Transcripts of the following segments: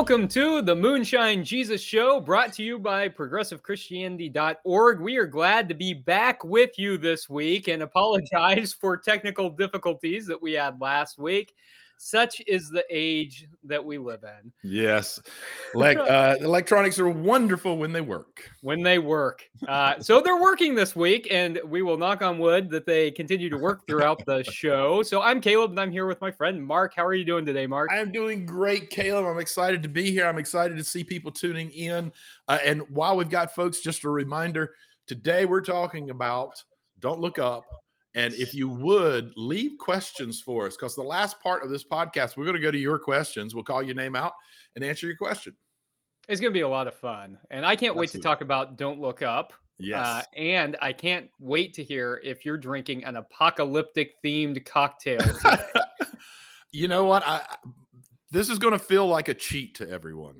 welcome to the Moonshine Jesus Show, brought to you by ProgressiveChristianity.org. We are glad to be back with you this week and apologize for technical difficulties that we had last week. Such is the age that we live in. Yes, like uh, electronics are wonderful when they work. When they work, uh, so they're working this week, and we will knock on wood that they continue to work throughout the show. So I'm Caleb, and I'm here with my friend Mark. How are you doing today, Mark? I'm doing great, Caleb. I'm excited to be here. I'm excited to see people tuning in. Uh, and while we've got folks, just a reminder: today we're talking about "Don't Look Up." And if you would leave questions for us, because the last part of this podcast, we're going to go to your questions. We'll call your name out and answer your question. It's going to be a lot of fun. And I can't Absolutely. wait to talk about Don't Look Up. Uh, yes. Uh, and I can't wait to hear if you're drinking an apocalyptic themed cocktail. you know what? I, this is going to feel like a cheat to everyone.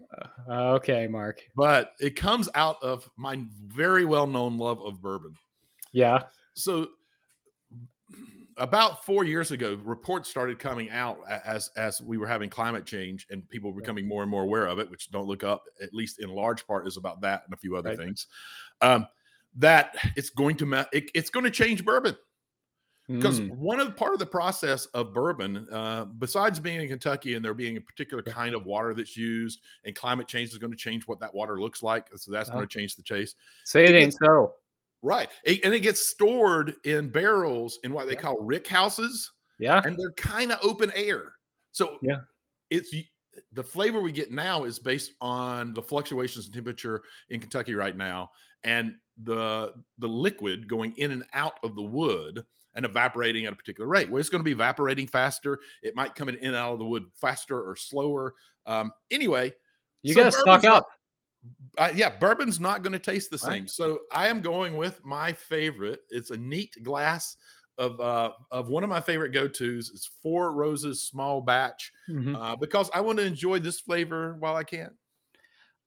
Uh, okay, Mark. But it comes out of my very well known love of bourbon. Yeah. So about four years ago, reports started coming out as as we were having climate change and people were becoming more and more aware of it. Which don't look up, at least in large part, is about that and a few other right. things. Um, that it's going to it, it's going to change bourbon because mm. one of the part of the process of bourbon, uh, besides being in Kentucky and there being a particular kind of water that's used, and climate change is going to change what that water looks like, so that's oh. going to change the chase. Say it ain't so. Right. and it gets stored in barrels in what they yeah. call rick houses. Yeah. And they're kind of open air. So yeah, it's the flavor we get now is based on the fluctuations in temperature in Kentucky right now and the the liquid going in and out of the wood and evaporating at a particular rate. Well, it's going to be evaporating faster. It might come in and out of the wood faster or slower. Um, anyway, you got to stock up uh, yeah, bourbon's not going to taste the same. Right. So I am going with my favorite. It's a neat glass of uh, of one of my favorite go tos. It's Four Roses Small Batch mm-hmm. uh, because I want to enjoy this flavor while I can.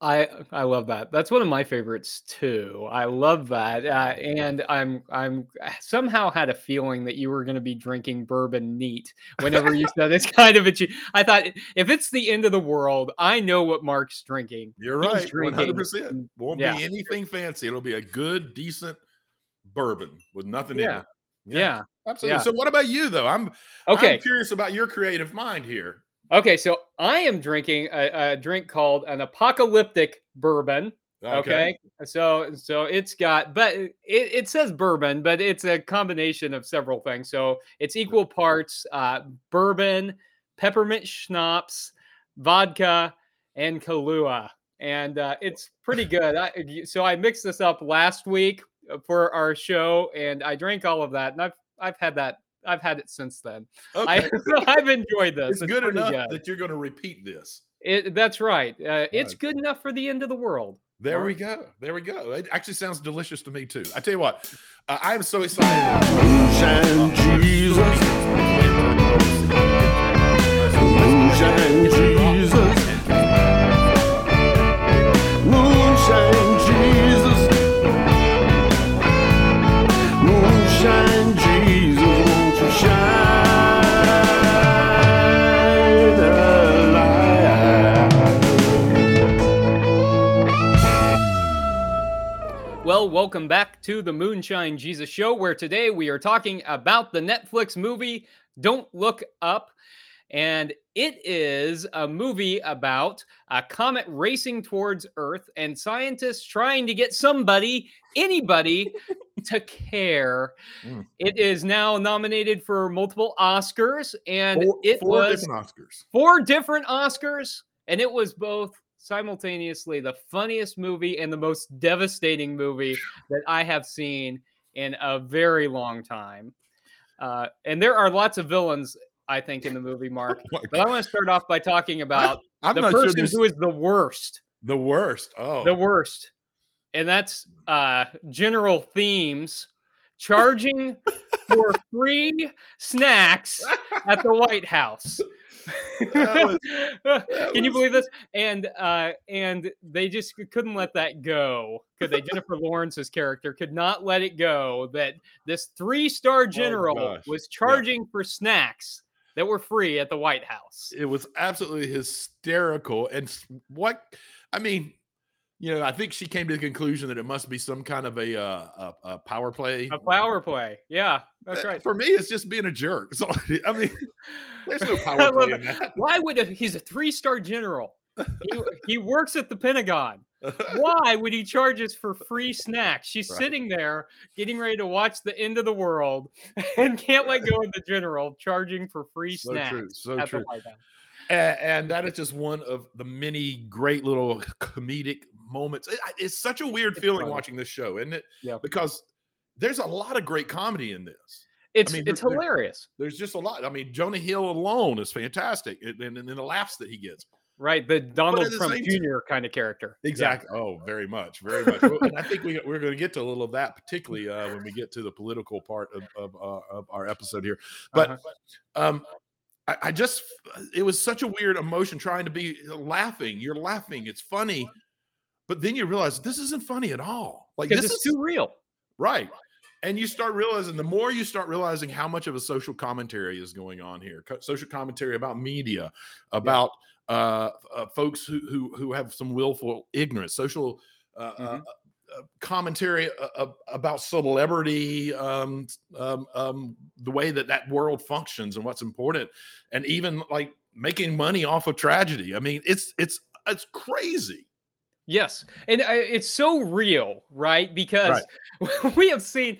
I I love that. That's one of my favorites too. I love that, uh, and I'm I'm somehow had a feeling that you were going to be drinking bourbon neat whenever you said it's kind of a. I thought if it's the end of the world, I know what Mark's drinking. You're right, one hundred percent. Won't yeah. be anything fancy. It'll be a good, decent bourbon with nothing yeah. in it. Yeah, yeah. absolutely. Yeah. So, what about you though? I'm okay. I'm curious about your creative mind here. Okay, so I am drinking a, a drink called an apocalyptic bourbon. Okay. okay. So so it's got but it, it says bourbon, but it's a combination of several things. So it's equal parts uh, bourbon, peppermint schnapps, vodka, and Kahlua. And uh, it's pretty good. I, so I mixed this up last week for our show and I drank all of that. And I've I've had that I've had it since then. Okay. I, have enjoyed this. It's, it's good enough good. that you're going to repeat this. It, that's right. Uh, it's good enough for the end of the world. There right. we go. There we go. It actually sounds delicious to me too. I tell you what, uh, I am so excited. Jesus. Welcome back to the Moonshine Jesus Show, where today we are talking about the Netflix movie Don't Look Up. And it is a movie about a comet racing towards Earth and scientists trying to get somebody, anybody, to care. Mm. It is now nominated for multiple Oscars, and four, it four was different Oscars. Four different Oscars, and it was both simultaneously the funniest movie and the most devastating movie that I have seen in a very long time. Uh, and there are lots of villains, I think, in the movie, Mark. Oh but I want to start off by talking about I'm the person sure who is the worst. The worst. Oh, the worst. And that's uh, General Themes charging for free snacks at the White House. Was, Can you believe this? And uh, and they just couldn't let that go. Could they? Jennifer Lawrence's character could not let it go that this three-star oh, general oh, was charging yeah. for snacks that were free at the White House. It was absolutely hysterical. And what I mean, you know, I think she came to the conclusion that it must be some kind of a uh, a, a power play. A power play, yeah, that's Uh, right. For me, it's just being a jerk. So I mean, there's no power play in that. Why would a, he's a three-star general? He, he works at the Pentagon. Why would he charge us for free snacks? She's Right. sitting there getting ready to watch the end of the world and can't let go of the general charging for free So snacks true, so true. The White House. and, and that is just one of the many great little comedic moments. It- it's such a weird It's feeling funny. watching this show, isn't it? Yeah. Because there's a lot of great comedy in this. It's mean, it's there- there- hilarious, There's just a lot. I mean, Jonah Hill alone is fantastic, and, and, and the laughs that he gets. right? The Donald Trump Jr. kind of character. Yeah. Exactly. Oh, very much, very much. And I think we we're going to get to a little of that, particularly uh, when we get to the political part of of, uh, of our episode here. But Uh-huh. um, I, I just it was such a weird emotion trying to be laughing. You're laughing. It's funny, but then you realize this isn't funny at all. Like this is too real. right. And you start realizing the more you start realizing how much of a social commentary is going on here, co- social commentary about media, about uh, uh, folks who, who who have some willful ignorance, social uh, uh, Mhm. uh, commentary uh, uh, about celebrity, um, um, um, the way that that world functions and what's important, and even like making money off of tragedy. I mean, it's it's it's crazy. Yes, and uh, it's so real, right? Because we have seen,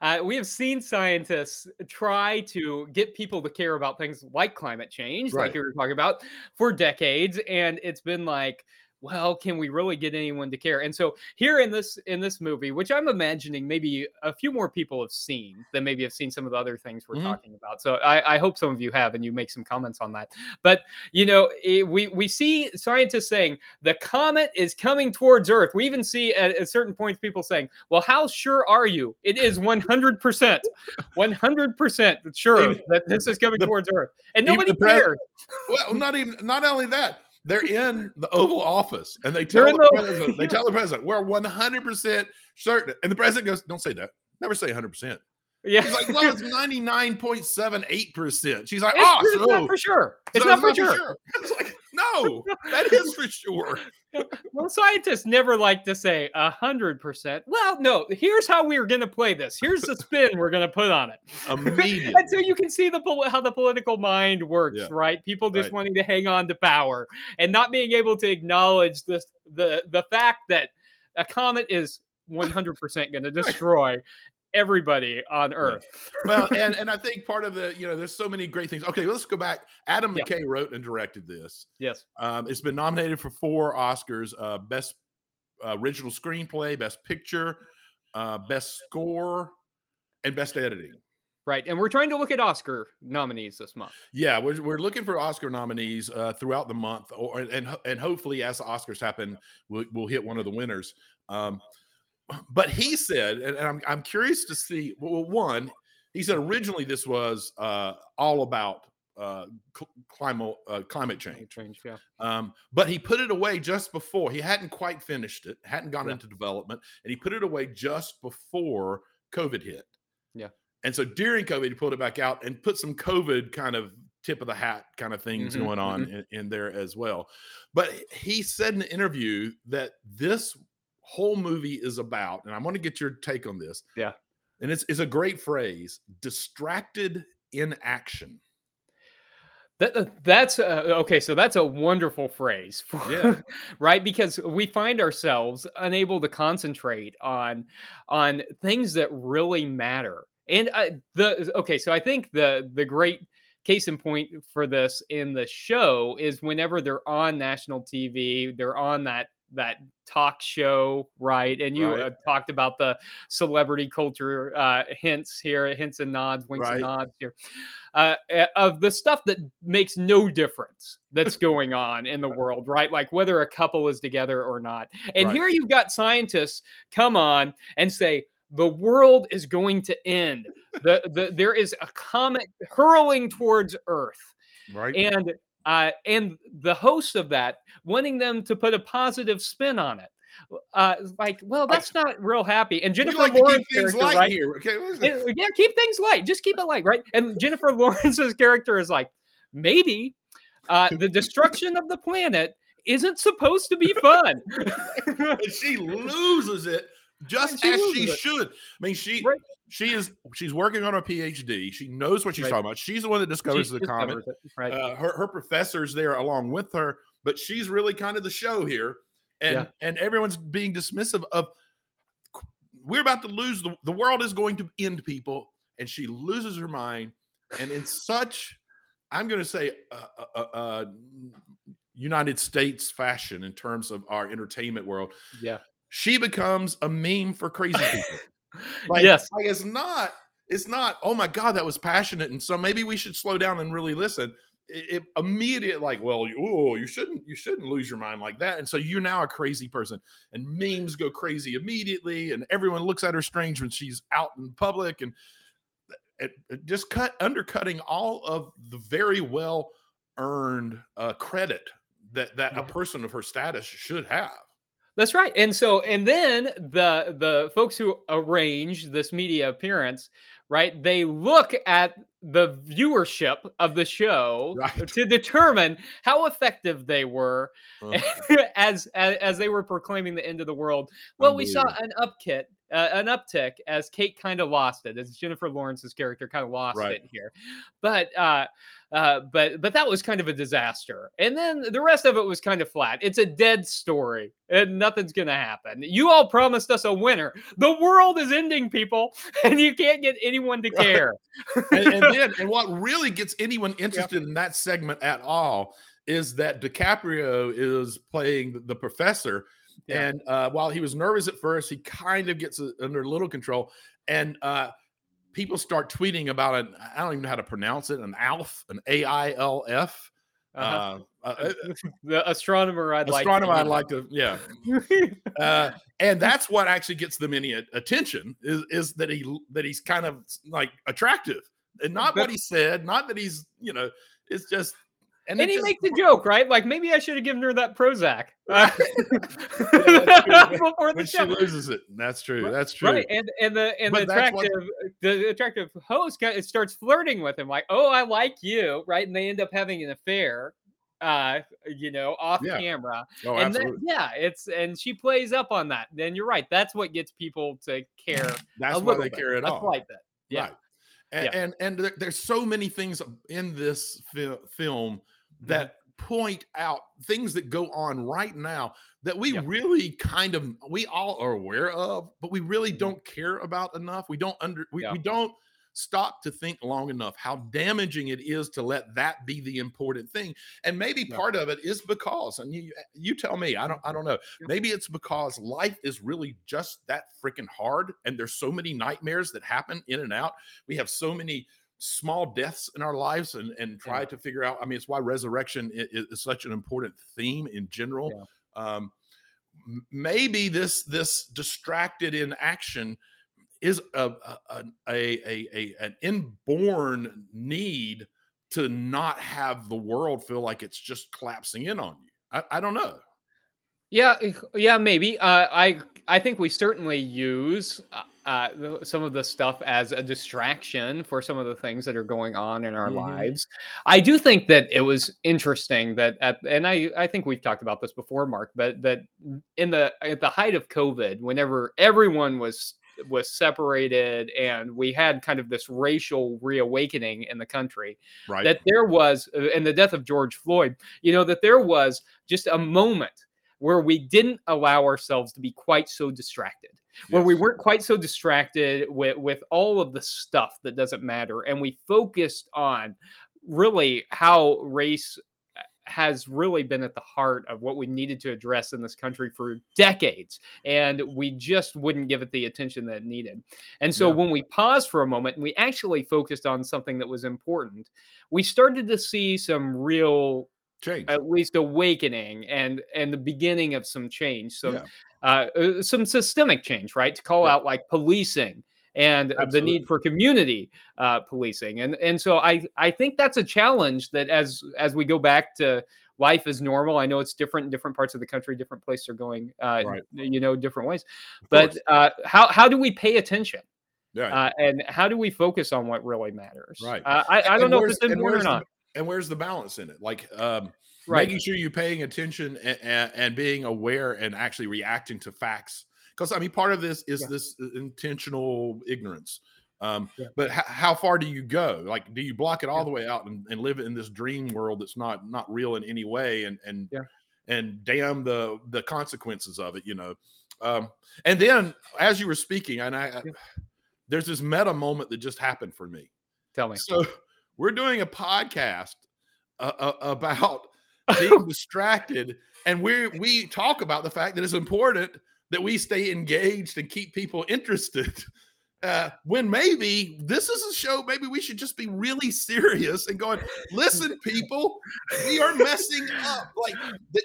uh, we have seen scientists try to get people to care about things like climate change, Right. like you were talking about, for decades, and it's been like, well, can we really get anyone to care? And so here in this in this movie, which I'm imagining maybe a few more people have seen than maybe have seen some of the other things we're Mhm. talking about. So I, I hope some of you have, and you make some comments on that. But you know, eh, we we see scientists saying the comet is coming towards Earth. We even see at, at certain points people saying, "Well, how sure are you? It is 100 percent, 100 percent sure that this is coming the- towards Earth," and nobody cares. Well, not even not only that, they're in the Oval Office and they tell the president, they tell the president, we're 100 percent certain. And the president goes, Don't say that. Never say 100 percent. Yeah, He's like, Well, it's 99.78 percent. She's like, it's, Oh, it's so, not for sure. It's so not for sure. It's like, no, that is for sure. Well, scientists never like to say a hundred percent. Well, no. Here's how we're going to play this. Here's the spin we're going to put on it. Immediately. and so you can see the how the political mind works, Yeah. right? People just Right. wanting to hang on to power and not being able to acknowledge this the the fact that a comet is 100% going to destroy everybody on Earth. well, and and I think part of the, you know, there's so many great things. Okay, let's go back. Adam Yeah. McKay wrote and directed this. Yes. Um, it's been nominated for four Oscars: uh, best uh, original screenplay, best picture, uh, best score, and best editing. Right. And we're trying to look at Oscar nominees this month. Yeah, we're, we're looking for Oscar nominees uh, throughout the month, or and and hopefully, as the Oscars happen, we'll, we'll hit one of the winners. Um, but he said, and, I'm I'm curious to see. Well, one, he said originally this was uh, all about uh, cl- climate uh, climate change. Change, yeah. Um, but he put it away just before he hadn't quite finished it, hadn't gone Yeah. into development, and he put it away just before COVID hit. Yeah. And so during COVID, he pulled it back out and put some COVID kind of tip of the hat kind of things Mhm, going on in, in there as well. But he said in an interview that this whole movie is about, and I want to get your take on this. Yeah. And it's, it's a great phrase distracted in action. That, uh, that's uh, okay. So that's a wonderful phrase, for, Yeah. right? Because we find ourselves unable to concentrate on on things that really matter. And uh, the okay, so I think the the great case in point for this in the show is whenever they're on national TV, they're on that that talk show, right? And you Right. uh, talked about the celebrity culture uh, hints here, hints and nods, winks Right. and nods here uh, uh, of the stuff that makes no difference that's going on in the world, right? Like whether a couple is together or not. And Right. here you've got scientists come on and say the world is going to end. The, the there is a comet hurling towards Earth, Right. and uh, and the host of that wanting them to put a positive spin on it. uh, like, well, that's not real happy. And Jennifer like Lawrence things character, light right? here. Okay, Yeah, it? yeah, keep things light. Just keep it light, right? And Jennifer Lawrence's character is like, maybe uh, the destruction of the planet isn't supposed to be fun. she loses it just She as she should. I mean, she Right. she is she's working on a PhD. She knows what she's Right. talking about. She's the one that discovers She the comet. right? Uh, her her professor's there along with her, but she's really kind of the show here, and Yeah. and everyone's being dismissive of. We're about to lose the the world is going to end, people, and she loses her mind, and in such, I'm going to say, uh, uh, uh, United States fashion in terms of our entertainment world yeah. She becomes a meme for crazy people. Like, yes. like it's not, it's not, oh my God, that was passionate. And so maybe we should slow down and really listen. It, it immediate, like, well, you, oh, you shouldn't, you shouldn't lose your mind like that. And so you're now a crazy person. And memes go crazy immediately, and everyone looks at her strange when she's out in public. And it, it just cut undercutting all of the very well earned uh, credit that that a person of her status should have. That's right. And so, and then the the folks who arrange this media appearance, right? They look at the viewership of the show Right. to determine how effective they were Uh, as, as as they were proclaiming the end of the world. Well, we saw an upkit, uh, an uptick as Kate kind of lost it, as Jennifer Lawrence's character kind of lost Right. it here. But uh, uh, but but that was kind of a disaster. And then the rest of it was kind of flat. It's a dead story, and nothing's gonna happen. You all promised us a winner. The world is ending, people, and you can't get anyone to care. and, and then and what really gets anyone interested in that segment at all is that DiCaprio is playing the professor. Yeah. And uh, while he was nervous at first, he kind of gets under a little control. And uh, people start tweeting about an I don't even know how to pronounce it, an ALF, an A I L F. Uh-huh. Uh, uh, the astronomer I'd like. to astronomer, I'd like to, yeah. Uh, and that's what actually gets them any attention is, is that he that he's kind of like attractive and not what he said, not that he's you know, it's just and it he just- makes a joke, right? Like maybe I should have given her that Prozac uh, that's true. before the when she loses it. That's true. That's true. Right, and and the and the But that's what- attractive the attractive host kind of starts flirting with him, like, "Oh, I like you," right? And they end up having an affair, uh, you know, off Yeah. camera. Oh, and then, absolutely. yeah, it's and she plays up on that. Then you're right. That's what gets people to care. That's a why they bit, care at a all. slight bit. Yeah. Right. And Yeah. and, and there- there's so many things in this fi- film. That point out things that go on right now that we Yeah. really kind of we all are aware of, but we really Mhm. don't care about enough. We don't under we, Yeah. we don't stop to think long enough how damaging it is to let that be the important thing. And maybe Yeah. part of it is because, and you you tell me, I don't I don't know. Maybe it's because life is really just that freaking hard, and there's so many nightmares that happen in and out. We have so many small deaths in our lives and and try to figure out i mean it's why resurrection i- i- is, such an important theme in general. Um maybe this this distracted in action is a a, a, a, a an inborn need to not have the world feel like it's just collapsing in on you. I, I don't know. Yeah, eh, yeah, maybe. Uh, I I think we certainly use uh, uh, some of the stuff as a distraction for some of the things that are going on in our Mhm. lives. I do think that it was interesting that at and I I think we've talked about this before, Mark, but that in the at the height of COVID, whenever everyone was was separated and we had kind of this racial reawakening in the country right that there was and the death of George Floyd, you know, that there was just a moment where we didn't allow ourselves to be quite so distracted, where we weren't quite so distracted with with all of the stuff that doesn't matter, and we focused on really how race has really been at the heart of what we needed to address in this country for decades and we just wouldn't give it the attention that it needed and so Yeah. when we paused for a moment and we actually focused on something that was important we started to see some real change at least awakening and and the beginning of some change so Yeah. Uh, uh, some systemic change right to call Yeah. out like policing and the need for community uh, policing and and so i i think that's a challenge that as as we go back to life is normal. I know it's different in different parts of the country, different places are going, uh, right. you know, different ways. But uh, how how do we pay attention? Yeah. Uh, and how do we focus on what really matters? Right. Uh, I, I don't know if it's important or not. The, and where's the balance in it? Like, um, right. making sure you're paying attention and, and, and, being aware and actually reacting to facts. Because I mean, part of this is yeah. this uh, intentional ignorance. Um, yeah. But h- how far do you go? Like, do you block it all yeah. the way out and, and live in this dream world that's not not real in any way, and and and damn the the consequences of it, you know? Um, and then as you were speaking, and I, I there's this meta moment that just happened for me. Tell me. So we're doing a podcast uh, uh, about being distracted, and we we talk about the fact that it's important that we stay engaged and keep people interested. Uh, when maybe this is a show, maybe we should just be really serious and going, listen, people, we are messing up. Like,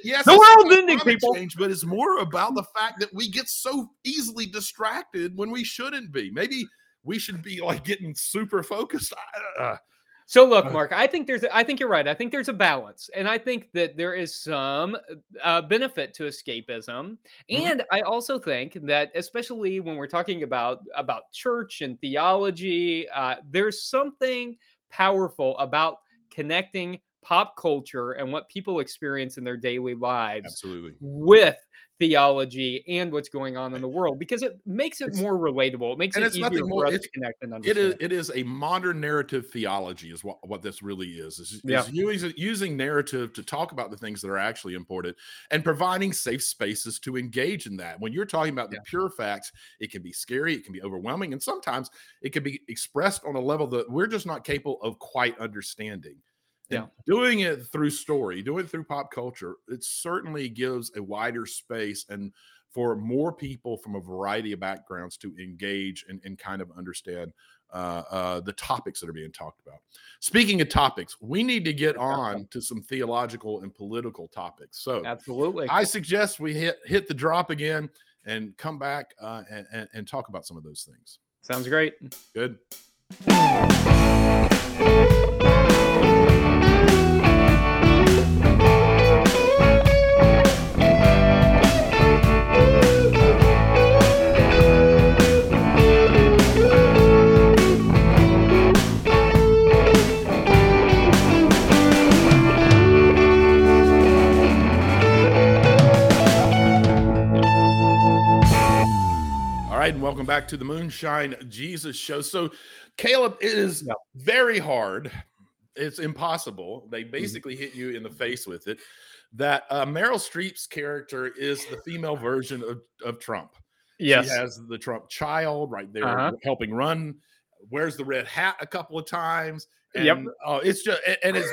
yes, the world's ending, people. Change, but it's more about the fact that we get so easily distracted when we shouldn't be. Maybe we should be like getting super focused. I, Uh, so look, Mark, I think there's I think you're right. I think there's a balance. And I think that there is some uh, benefit to escapism. Mm-hmm. And I also think that especially when we're talking about about church and theology, uh, there's something powerful about connecting pop culture and what people experience in their daily lives Absolutely. with theology and what's going on in the world because it makes it it's, more relatable. It makes it easier more, for us to connect and understand. It is, it is a modern narrative theology, is what, what this really is. Is, yeah. using, using narrative to talk about the things that are actually important and providing safe spaces to engage in that. When you're talking about the yeah. pure facts, it can be scary, it can be overwhelming, and sometimes it can be expressed on a level that we're just not capable of quite understanding yeah. doing it through story, doing it through pop culture, it certainly gives a wider space and for more people from a variety of backgrounds to engage and, and kind of understand uh, uh, the topics that are being talked about. Speaking of topics, we need to get on to some theological and political topics. So, absolutely, I suggest we hit hit the drop again and come back uh, and, and, and talk about some of those things. Sounds great. Good. And welcome back to the Moonshine Jesus Show. So, Caleb, it is yeah. very hard. It's impossible. They mm-hmm. basically mm-hmm. hit you in the face with it. That uh, Meryl Streep's character is the female version of, of Trump. Yes. She has the Trump child right there uh-huh. helping run, wears the red hat a couple of times. And, yep. Uh, it's just, and it's,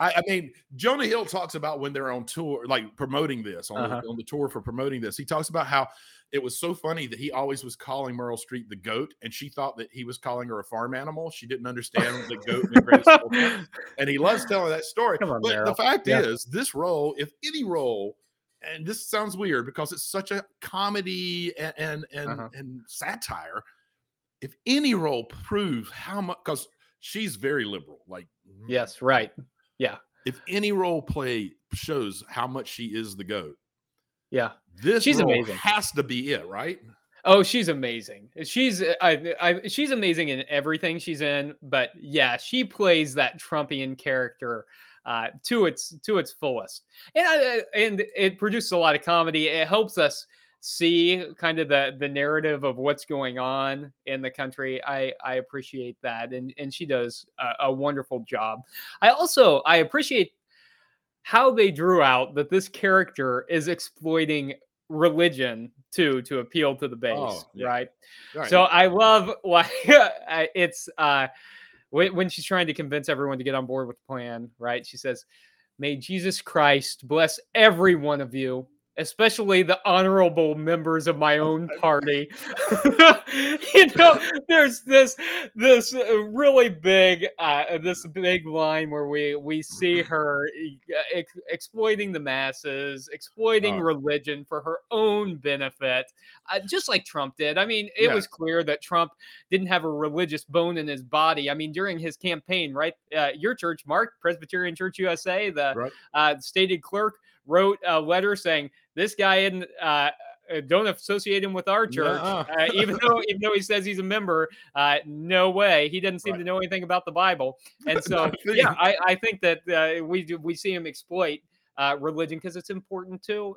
I, I, mean, Jonah Hill talks about when they're on tour, like promoting this on, uh-huh. on the tour for promoting this. He talks about how it was so funny that he always was calling Meryl Streep the goat, and she thought that he was calling her a farm animal. She didn't understand the goat the and he loves telling that story. On, but Meryl. the fact yeah. is, this role, if any role, and this sounds weird because it's such a comedy and and and, uh-huh. and satire. If any role proves how much, because she's very liberal, like yes, right, yeah. If any role play shows how much she is the goat, yeah, this she's amazing. Has to be it, right? Oh, she's amazing. She's I, I she's amazing in everything she's in. But yeah, she plays that Trumpian character uh, to its to its fullest, and I, and it produces a lot of comedy. It helps us see kind of the the narrative of what's going on in the country. I I appreciate that, and and she does a, a wonderful job. I also I appreciate how they drew out that this character is exploiting religion too to appeal to the base, oh, yeah. right? right? So I love why it's uh when, when she's trying to convince everyone to get on board with the plan, right? She says, "May Jesus Christ bless every one of you especially the honorable members of my own party. you know, there's this this uh, really big uh, this big line where we we see her uh, ex- exploiting the masses, exploiting oh. religion for her own benefit, uh, just like Trump did. I mean, it yeah. was clear that Trump didn't have a religious bone in his body. I mean, during his campaign, right? Uh, your church, Mark Presbyterian Church USA, the right. Uh, stated clerk wrote a letter saying this guy in uh, uh, don't associate him with our church, uh, even though even though he says he's a member. Uh, no way, he doesn't seem right. to know anything about the Bible. And so, yeah, I, I think that uh, we do, we see him exploit uh, religion because it's important to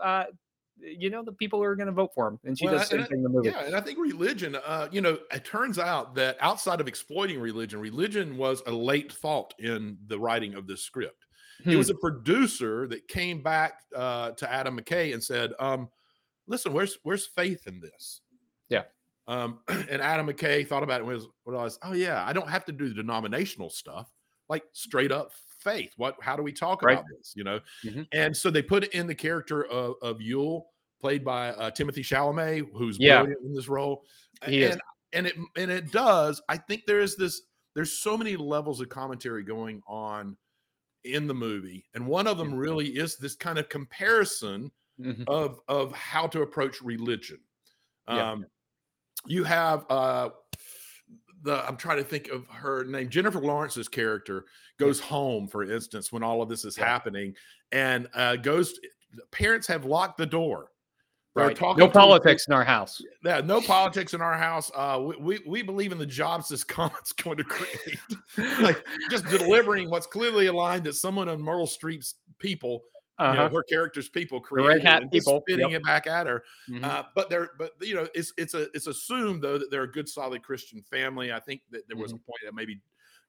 you know the people who are going to vote for him and she well, does the same thing in the movie yeah and i think religion uh you know it turns out that outside of exploiting religion religion was a late thought in the writing of this script Hmm. It was a producer that came back uh, to Adam McKay and said, um, "Listen, where's where's faith in this?" Yeah. Um, and Adam McKay thought about it and was realized, "Oh yeah, I don't have to do the denominational stuff, like straight up faith. What? How do we talk right. about this? You know?" Mm-hmm. And so they put in the character of, of Yule, played by uh, Timothée Chalamet, who's yeah. brilliant in this role. He and, is. and it and it does. I think there is this. There's so many levels of commentary going on in the movie, and one of them really is this kind of comparison mm-hmm. of of how to approach religion. Yeah. Um, you have uh, the I'm trying to think of her name. Jennifer Lawrence's character goes home, for instance, when all of this is yeah. happening, and uh, goes. Parents have locked the door Right. No politics in our house. Yeah, no politics in our house. Uh, we, we, we believe in the jobs this comment's going to create. like just delivering what's clearly aligned that someone on Meryl Streep's people, uh-huh. you know, uh-huh. her character's people hat people, spitting yep. it back at her. Mm-hmm. Uh, but they're but you know it's it's a it's assumed though that they're a good solid Christian family. I think that there was mm-hmm. a point that maybe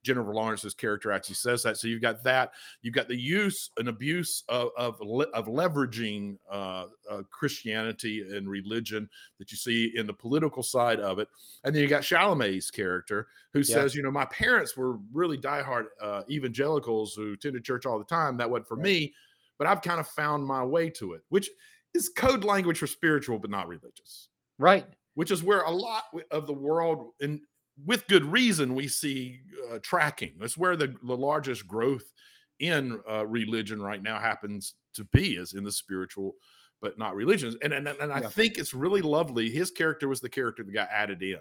Jennifer Lawrence's character actually says that. So you've got that. You've got the use and abuse of of, of leveraging uh, uh, Christianity and religion that you see in the political side of it, and then you got Chalamet's character who yeah. says, you know, my parents were really diehard uh, evangelicals who attended church all the time. That wasn't for right. me, but I've kind of found my way to it, which is code language for spiritual but not religious. Right which is where a lot of the world in with good reason, we see uh, tracking. That's where the, the largest growth in uh, religion right now happens to be, is in the spiritual, but not religions. And and, and I yeah. think it's really lovely. His character was the character that got added in.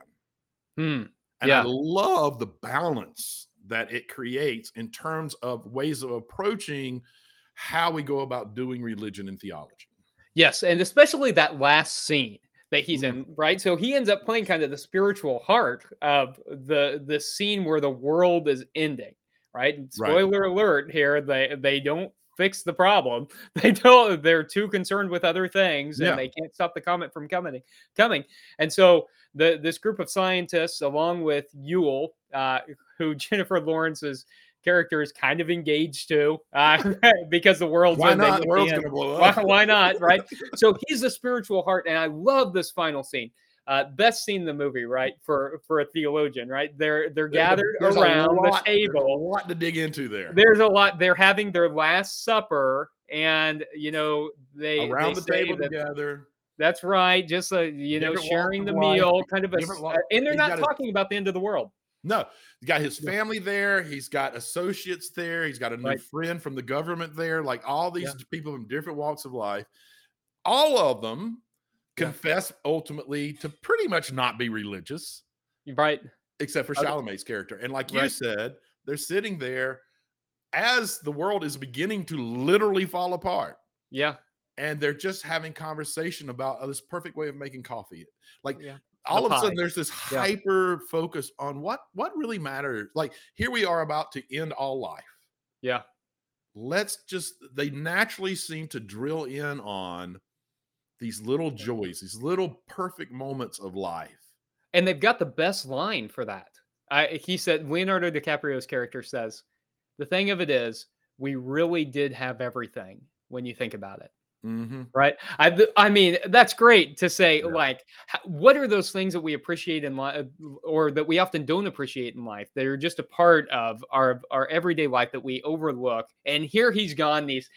Hmm. And yeah. I love the balance that it creates in terms of ways of approaching how we go about doing religion and theology. Yes, and especially that last scene that he's in, mm-hmm. right? So he ends up playing kind of the spiritual heart of the the scene where the world is ending, right? Spoiler right. alert here, they they don't fix the problem. They don't they're too concerned with other things and yeah. they can't stop the comet from coming coming. And so the this group of scientists along with Yule, uh, who Jennifer Lawrence is character is kind of engaged to uh, because the world's why not? The world's going to blow up. Why, why, not? Right. so he's a spiritual heart, and I love this final scene. Uh, best scene in the movie, right? For for a theologian, right? They're they're gathered there's around lot, the table. a lot to dig into there. There's a lot. They're having their last supper, and you know they around they the table that, together. That's right. Just uh, you know, sharing the meal, kind of a, uh, and they're not talking about the end of the world. No, he got his family there. He's got associates there. He's got a new right. friend from the government there. Like all these yeah. people from different walks of life. All of them yeah. confess ultimately to pretty much not be religious. Right. Except for Chalamet's character. And like right. you said, they're sitting there as the world is beginning to literally fall apart. Yeah. And they're just having conversation about oh, this perfect way of making coffee. Like yeah all of a sudden there's this yeah. hyper focus on what what really matters like here we are about to end all life. Yeah. Let's just they naturally seem to drill in on these little joys these little perfect moments of life. And they've got the best line for that. I, he said leonardo dicaprio's character says the thing of it is we really did have everything when you think about it Mm-hmm. Right. I I mean that's great to say yeah. like what are those things that we appreciate in life or that we often don't appreciate in life that are just a part of our our everyday life that we overlook. And here he's gone He's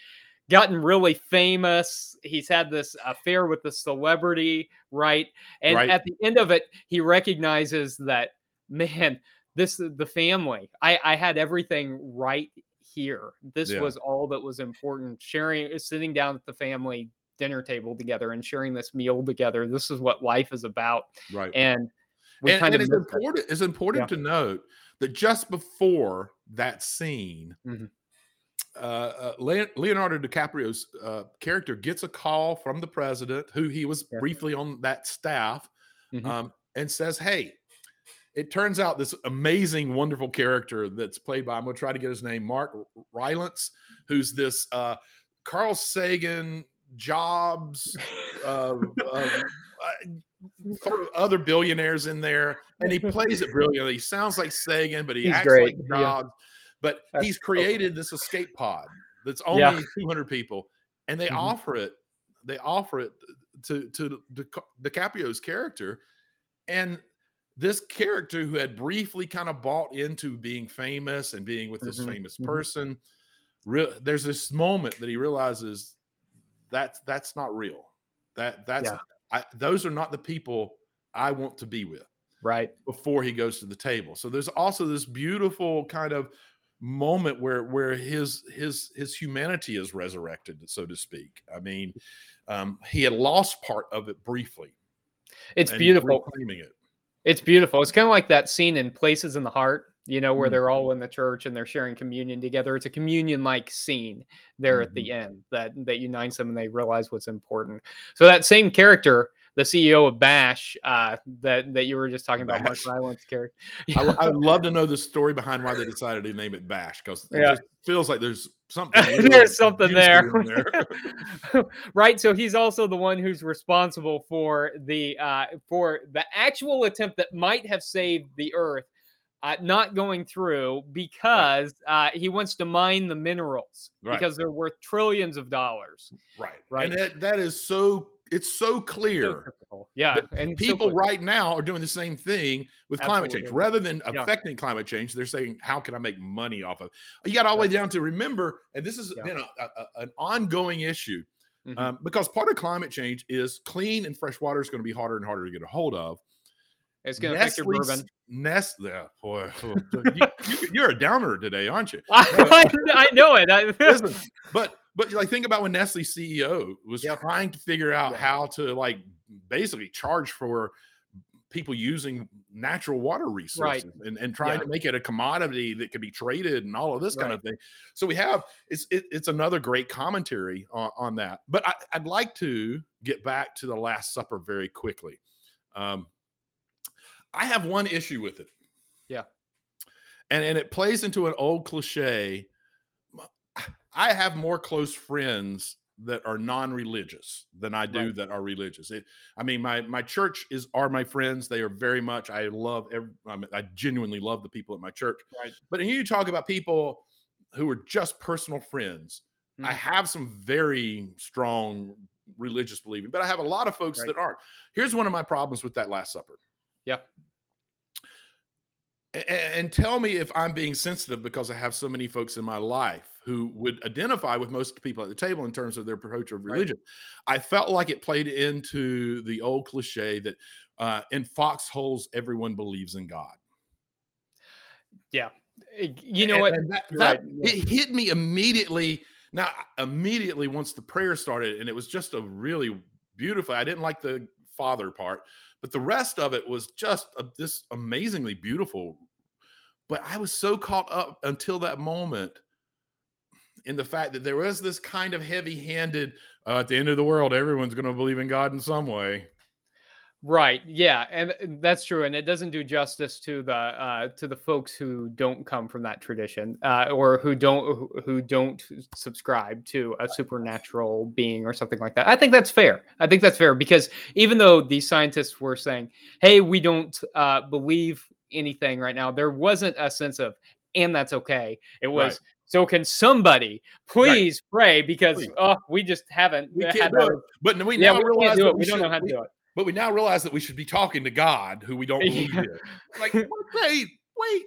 gotten really famous. He's had this affair with the celebrity, right? And Right. at the end of it, he recognizes that, man, this the family. I I had everything right here. This Yeah. was all that was important. Sharing, sitting down at the family dinner table together and sharing this meal together. This is what life is about. Right. And we and, kind and of it's missed it. important. It's important to note that just before that scene, Mhm. uh, uh, Leonardo DiCaprio's uh, character gets a call from the president, who he was Yeah. briefly on that staff, Mhm. um, and says, "Hey." It turns out this amazing, wonderful character that's played by, I'm going to try to get his name, Mark Rylance, who's this uh, Carl Sagan, Jobs, uh, uh, other billionaires in there, and he plays it brilliantly. He sounds like Sagan, but he He's acts great, like yeah. Jobs. But That's he's created this escape pod that's only Yeah. 200 people, and they Mhm. offer it. They offer it to to Dic- DiCaprio's character, and this character who had briefly kind of bought into being famous and being with this Mhm, famous mhm. person, real there's this moment that he realizes that that's not real. That that's Yeah. I, those are not the people I want to be with right. before he goes to the table. So there's also this beautiful kind of moment where where his his his humanity is resurrected, so to speak. I mean, um, he had lost part of it briefly. It's beautiful. reclaiming it. It's beautiful. It's kind of like that scene in Places in the Heart, you know, where Mm. they're all in the church and they're sharing communion together. It's a communion-like scene there at the end that that unites them and they realize what's important. So that same character, the CEO of Bash, uh, that that you were just talking about, Mark Bash. Rylance character. I, I would love to know the story behind why they decided to name it Bash because it Yeah. just feels like there's something. There's something there. there. right so he's also the one who's responsible for the uh for the actual attempt that might have saved the earth uh, not going through because uh, he wants to mine the minerals Right. because they're worth trillions of dollars. right, Right. and that, that is so it's so So clear. Yeah, and people quick. right now are doing the same thing with climate change. Rather than Yeah. affecting climate change, they're saying, "How can I make money off of?" You got all the way down to remember, and this has Yeah. been a, a- an ongoing issue Mhm. um, because part of climate change is clean and fresh water is going to be harder and harder to get a hold of. it's going to affect your bourbon. Nest, yeah, boy, you, you, are a downer today, aren't you? I know it. I- Listen, but but like think about when Nestle CEO was Yep. trying to figure out Yeah. how to like basically charge for people using natural water resources and, and trying Yeah. to make it a commodity that could be traded and all of this kind of thing. So we have it's it, it's another great commentary on, on that. But I, I'd like to get back to the Last Supper very quickly. Um, I have one issue with it. Yeah. And and it plays into an old cliche. I have more close friends that are non-religious than I do Right. that are religious. It, I mean, my my church is are my friends. They are very much. I love. Every, I, mean, I genuinely love the people at my church. Right. But when you talk about people who are just personal friends, I Mhm. have some very strong religious believing, but I have a lot of folks Right. that aren't. Here's one of my problems with that Last Supper. Yeah. A- a- And tell me if I'm being sensitive because I have so many folks in my life who would identify with most people at the table in terms of their approach of Right. religion. I felt like it played into the old cliche that uh, in foxholes, everyone believes in God. Yeah. Eh, you know And- what? and that, that- right, it hit me immediately. Now, uh, immediately once the prayer started, and it was just a really beautiful. I didn't like the father part, but the rest of it was just a, this amazingly beautiful. But I was so caught up until that moment in the fact that there was this kind of heavy-handed. Uh, at the end of the world, everyone's going to believe in God in some way. Right. Yeah, and uh, that's true, and it doesn't do justice to the uh, to the folks who don't come from that tradition, uh, or who don't who- who don't subscribe to a supernatural being or something like that. I think that's fair. I think that's fair because even though these scientists were saying, "Hey, we don't uh, believe anything right now," there wasn't a sense of, "and that's okay." It was. Right. So can somebody please pray because Please. oh we just haven't We can't do it. But we yeah now we realize do that it we don't should- know how to we- do it But we now realize that we should be talking to God, who we don't believe Yeah. Like, wait, wait.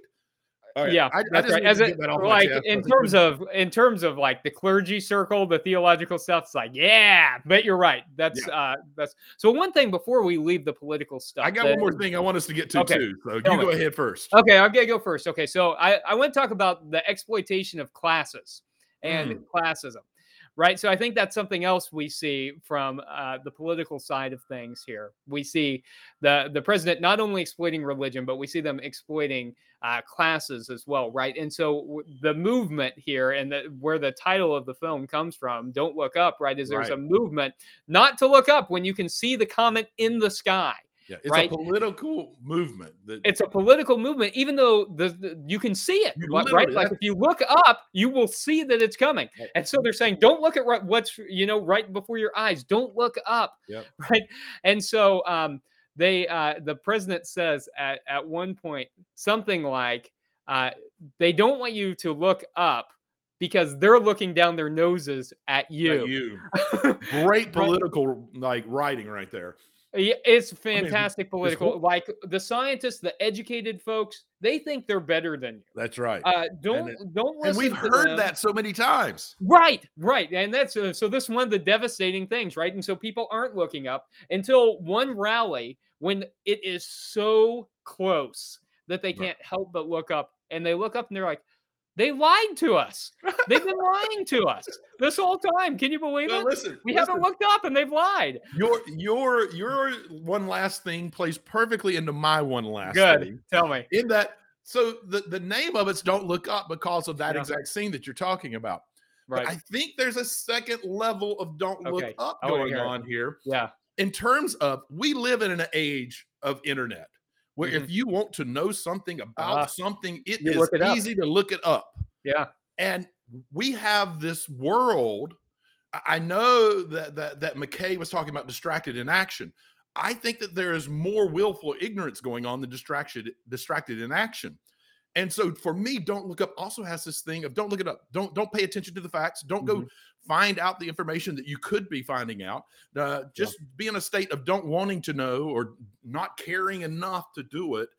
All Yeah, I, I that's just right. As it, get that off my like chest in terms of in terms of like the clergy circle, the theological stuff, it's like yeah. But you're right. That's uh that's so one thing before we leave the political stuff. I got that- one more thing I want us to get to Okay, too. So you me. go ahead first. Okay, I'm gonna go first. Okay, so I, I want to talk about the exploitation of classes and Mm. classism, right? So I think that's something else we see from uh, the political side of things here. We see the the president not only exploiting religion, but we see them exploiting uh, classes as well, right? And so w- the movement here, and the, where the title of the film comes from, "Don't Look Up," right? Is there's a movement not to look up when you can see the comet in the sky Yeah, it's right? a political movement. That, it's a political movement, even though the, the- you can see it, You right? Like if you look up, you will see that it's coming. And so they're saying, don't look at right, what's you know right before your eyes. Don't look up, Yep. right? And so um, they, uh, the president says at at one point something like, uh, they don't want you to look up because they're looking down their noses at you. you. Great political like writing right there. It's mean, fantastic whole- political. Like the scientists, the educated folks, they think they're better than you. That's right. Uh, don't it- don't listen. and we've heard them. that so many times. Right, right, and that's uh, so. This is one of the devastating things, right? And so people aren't looking up until one rally when it is so close that they can't help but look up, and they look up and they're like, "They lied to us. They've been lying to us this whole time. Can you believe Well, it? listen, We listen, haven't looked up, and they've lied." Your your your one last thing plays perfectly into my one last Good. thing. Tell me. In that, so the the name of it's "Don't Look Up" because of that Yeah. exact scene that you're talking about. But Right. I think there's a second level of "Don't Look Up" going on here. yeah. in terms of we live in an age of internet where if you want to know something about Mm-hmm. Uh-huh. something, it is it easy to look it up. Yeah. And we have this world. I- I know that that that McKay was talking about distracted inaction. I think that there is more willful ignorance going on than distraction distracted inaction. And so for me, don't look up also has this thing of don't look it up. Don't don't pay attention to the facts. Don't go Mhm. find out the information that you could be finding out. Uh, just be in a state of don't wanting to know or not caring enough to do it.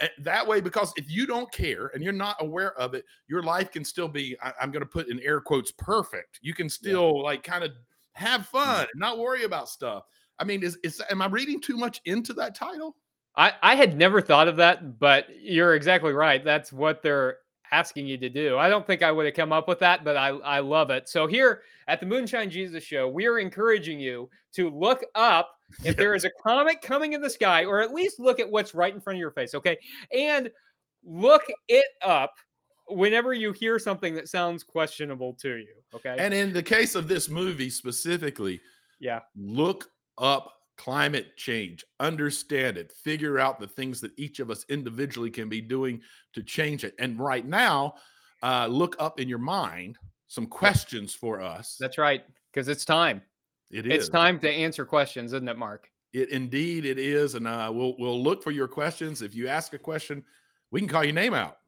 And that way, because if you don't care and you're not aware of it, your life can still be, I, am going to put in air quotes, perfect. You can still like kind of have fun and not worry about stuff. I mean, is, is am I reading too much into that title? I, I had never thought of that, but you're exactly right. That's what they're asking you to do. I don't think I would have come up with that, but I, I love it. So here at the Moonshine Jesus Show, we are encouraging you to look up if there is a comet coming in the sky, or at least look at what's right in front of your face. Okay. And look it up whenever you hear something that sounds questionable to you. Okay. And in the case of this movie specifically, yeah. look up climate change, understand it, figure out the things that each of us individually can be doing to change it. And right now, uh, look up in your mind some questions for us. That's right. Because it's time. It It's time to answer questions, isn't it, Mark? It indeed it is, and uh, we'll we'll look for your questions. If you ask a question, we can call your name out.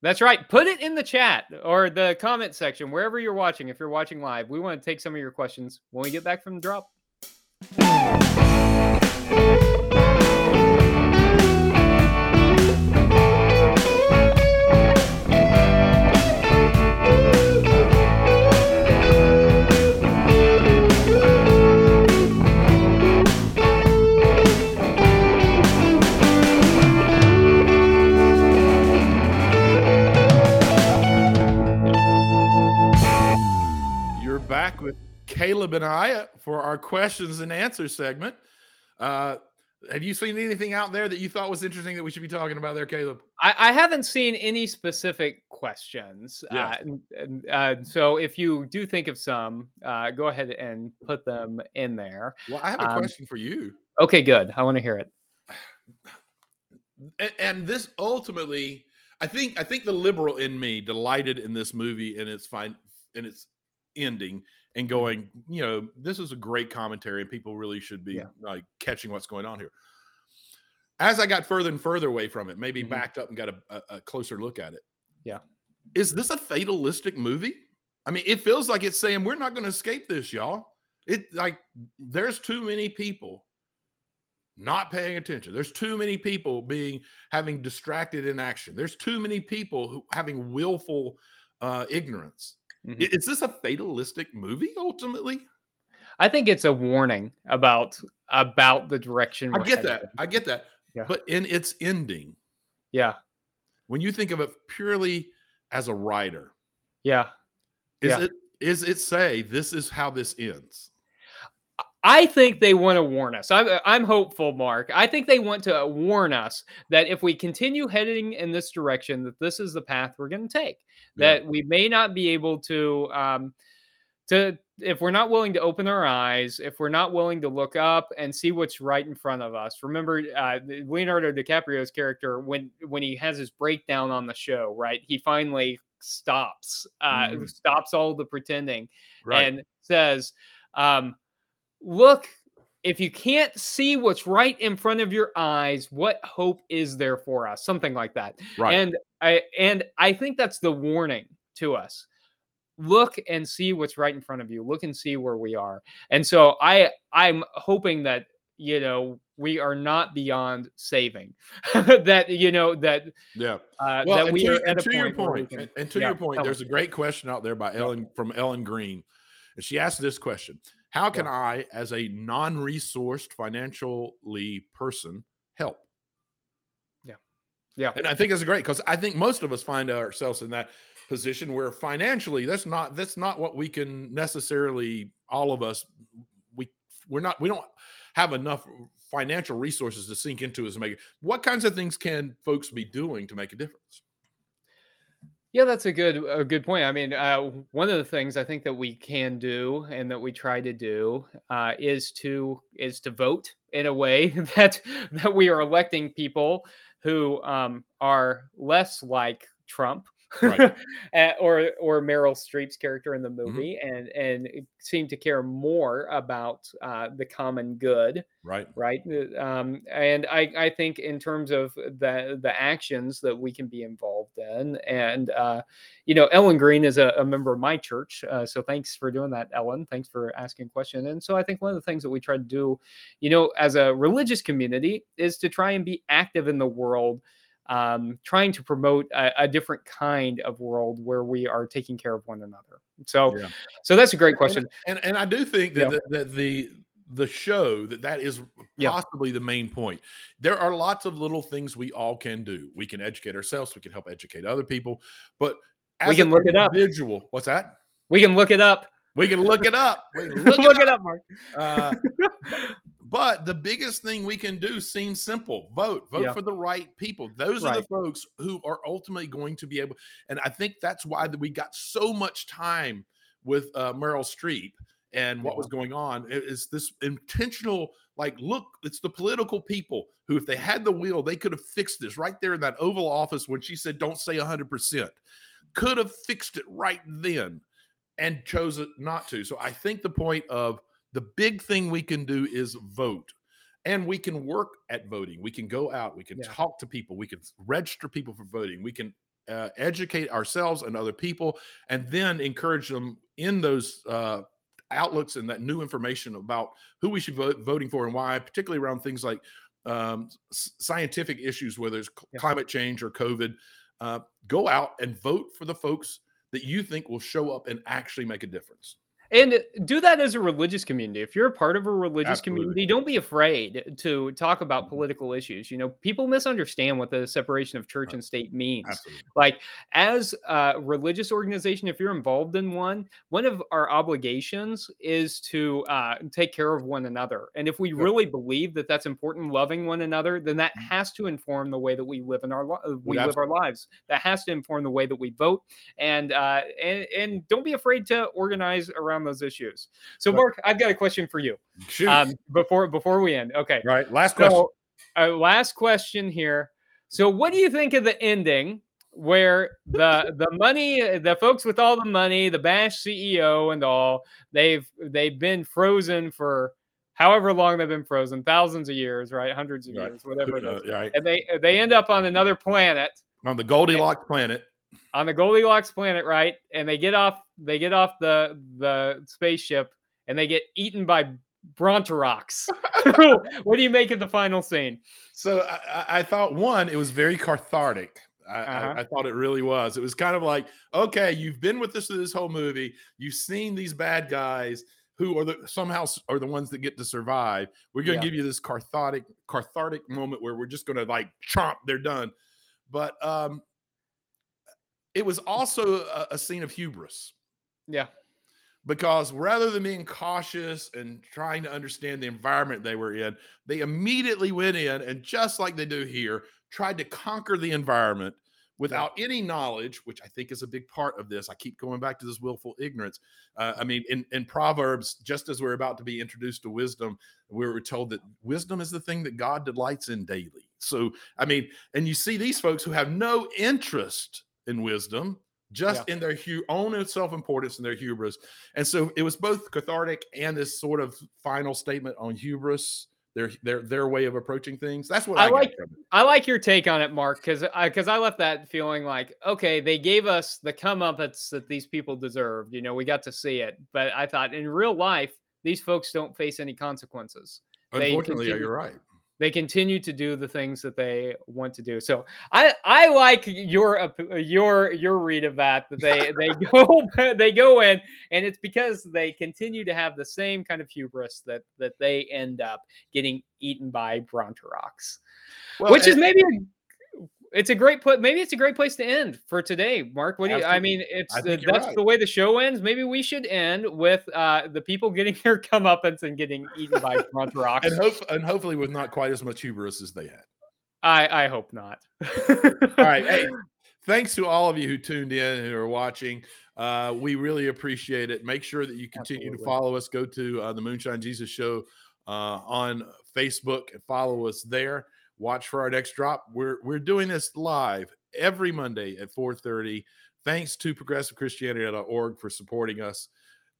That's right. Put it in the chat or the comment section, wherever you're watching. If you're watching live, we want to take some of your questions when we get back from the drop. Música Caleb and I for our questions and answers segment. Uh, have you seen anything out there that you thought was interesting that we should be talking about there, Caleb? I, I haven't seen any specific questions. Yeah. Uh, and- and, uh, so if you do think of some, uh, go ahead and put them in there. Well, I have a Um, question for you. Okay, good. I want to hear it. and, and this ultimately i think i think the liberal in me delighted in this movie and its fine and its ending and going you know this is a great commentary and people really should be Yeah. like catching what's going on here as i got further and further away from it maybe Mhm. backed up and got a, a, a closer look at it Yeah. is this a fatalistic movie i mean it feels like it's saying we're not going to escape this y'all it like there's too many people not paying attention. There's too many people being having distracted in action. There's too many people who having willful uh, ignorance. Mm-hmm. Is this a fatalistic movie ultimately? I think it's a warning about about the direction. I get that. I get that. Yeah. But in its ending, yeah. When you think of it purely as a writer, yeah, is yeah. it is it say this is how this ends? I think they want to warn us. I'm, I'm hopeful, Mark. I think they want to warn us that if we continue heading in this direction, that this is the path we're going to take. Yeah. That we may not be able to, um, to if we're not willing to open our eyes, if we're not willing to look up and see what's right in front of us. Remember, uh, Leonardo DiCaprio's character when when he has his breakdown on the show, right? He finally stops, uh, mm. stops all the pretending, right. and says. Um, look, if you can't see what's right in front of your eyes, what hope is there for us? Something like that. Right. And I and I think that's the warning to us. Look and see what's right in front of you. Look and see where we are. And so I I'm hoping that you know we are not beyond saving that you know that yeah uh, well that we to, are at a to point your point can, and, and, to yeah, your point there's a great question out there by ellen from ellen green and she asked this question how can yeah. I, as a non resourced financially person, help? Yeah. Yeah. And I think that's great because I think most of us find ourselves in that position where financially that's not that's not what we can necessarily all of us we we're not we don't have enough financial resources to sink into as make it. What kinds of things can folks be doing to make a difference? Yeah, that's a good a good point. I mean, uh, one of the things I think that we can do and that we try to do uh, is to is to vote in a way that that we are electing people who um, are less like Trump right. or or Meryl Streep's character in the mm-hmm. movie, mm-hmm. and and seem to care more about uh, the common good. Right. Right. Uh, um, and I I think in terms of the the actions that we can be involved in, and uh, you know, Ellen Green is a, a member of my church, uh, so thanks for doing that, Ellen. Thanks for asking a question. And so I think one of the things that we try to do, you know, as a religious community, is to try and be active in the world um, trying to promote a, a, different kind of world where we are taking care of one another. So, yeah. so that's a great question. And and, and I do think that, yeah. that, that the the show that that is possibly yeah. the main point. There are lots of little things we all can do. We can educate ourselves. We can help educate other people. But we can look it up. Individual, what's that? We can look it up. We can look it up. look, look it, up. it, up. Mark. Uh, but the biggest thing we can do seems simple: vote, vote yeah. for the right people. Those right. are the folks who are ultimately going to be able. And I think that's why we got so much time with uh, Meryl Streep and what was going on. is this intentional, like, look, it's the political people who, if they had the wheel, they could have fixed this right there in that Oval Office when she said, "Don't say 100 percent." Could have fixed it right then and chose it not to. So I think the point of the big thing we can do is vote. And we can work at voting. We can go out. We can yeah. talk to people. We can register people for voting. We can uh, educate ourselves and other people, and then encourage them in those uh, outlooks and that new information about who we should vote voting for and why, particularly around things like um, scientific issues, whether it's yeah. climate change or COVID. Uh, go out and vote for the folks that you think will show up and actually make a difference and do that as a religious community. If you're a part of a religious Absolutely. community don't be afraid to talk about political issues. You know people misunderstand what the separation of church and state means. Absolutely. like as a religious organization if you're involved in one one of our obligations is to uh, take care of one another. And if we really believe that that's important loving one another then that mm-hmm. has to inform the way that we live in our li- we live our lives. That has to inform the way that we vote. And uh, and, and don't be afraid to organize around those issues. So, Mark, I've got a question for you. Um, before before we end, okay. Right. Last question. Uh, last question here. So, what do you think of the ending where the the money, the folks with all the money, the Bash CEO and all, they've they've been frozen for however long they've been frozen, thousands of years, right? Hundreds of right. years, whatever it is. Uh, right. And they they end up on another planet. On the Goldilocks planet on the Goldilocks planet, right? And they get off they get off the the spaceship and they get eaten by Bronterocs. what do you make of the final scene? So I, I thought one, it was very cathartic. I, uh-huh. I, I, thought it really was. It was kind of like, okay, you've been with us through this whole movie. You've seen these bad guys who are the somehow are the ones that get to survive. We're going to yeah. give you this cathartic cathartic moment where we're just going to like chomp, they're done. But um, it was also a, a scene of hubris. Yeah because rather than being cautious and trying to understand the environment they were in, they immediately went in and just like they do here, tried to conquer the environment without any knowledge, which I think is a big part of this. I keep going back to this willful ignorance. Uh, I mean, in, in Proverbs, just as we're about to be introduced to wisdom, we were told that wisdom is the thing that God delights in daily. So, I mean, and you see these folks who have no interest in wisdom, just yeah. in their hu- own self importance and their hubris. And so it was both cathartic and this sort of final statement on hubris their their their way of approaching things. That's what I, I like. I like your take on it, Mark, because I because I left that feeling like okay, they gave us the comeuppance that these people deserved. You know, we got to see it, but I thought in real life these folks don't face any consequences. Unfortunately, yeah, you're right they continue to do the things that they want to do. So I I like your your your read of that that they they go they go in and it's because they continue to have the same kind of hubris that that they end up getting eaten by Bronterocs. Well, which and, is maybe it's a great put. Maybe it's a great place to end for today, Mark. What do you? I mean, it's I that's right. the way the show ends. Maybe we should end with uh, the people getting their comeuppance and getting eaten by Bronterocs, and hope and hopefully with not quite as much hubris as they had. I I hope not. all right. Hey, thanks to all of you who tuned in and are watching. Uh, we really appreciate it. Make sure that you continue Absolutely. to follow us. Go to uh, the Moonshine Jesus Show uh, on Facebook and follow us there watch for our next drop. We're we're doing this live every Monday at 4:30. Thanks to progressivechristianity.org for supporting us.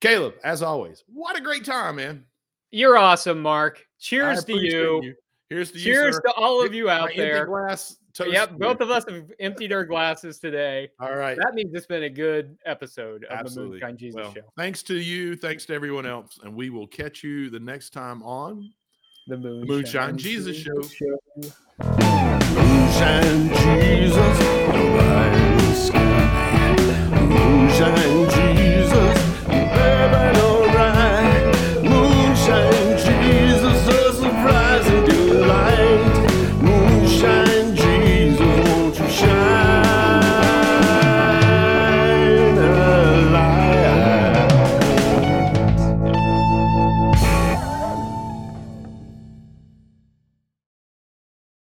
Caleb, as always, what a great time, man. You're awesome, Mark. Cheers to you. you. Here's to Cheers you, to all of you out there. Glass Yep, both of us have emptied our glasses today. All right. That means it's been a good episode of Absolutely. the Moonshine Jesus well, Show. Thanks to you. Thanks to everyone else. And we will catch you the next time on the Moonshine, Moonshine Jesus, Jesus, Show. show. Moonshine Jesus, the Moonshine Jesus,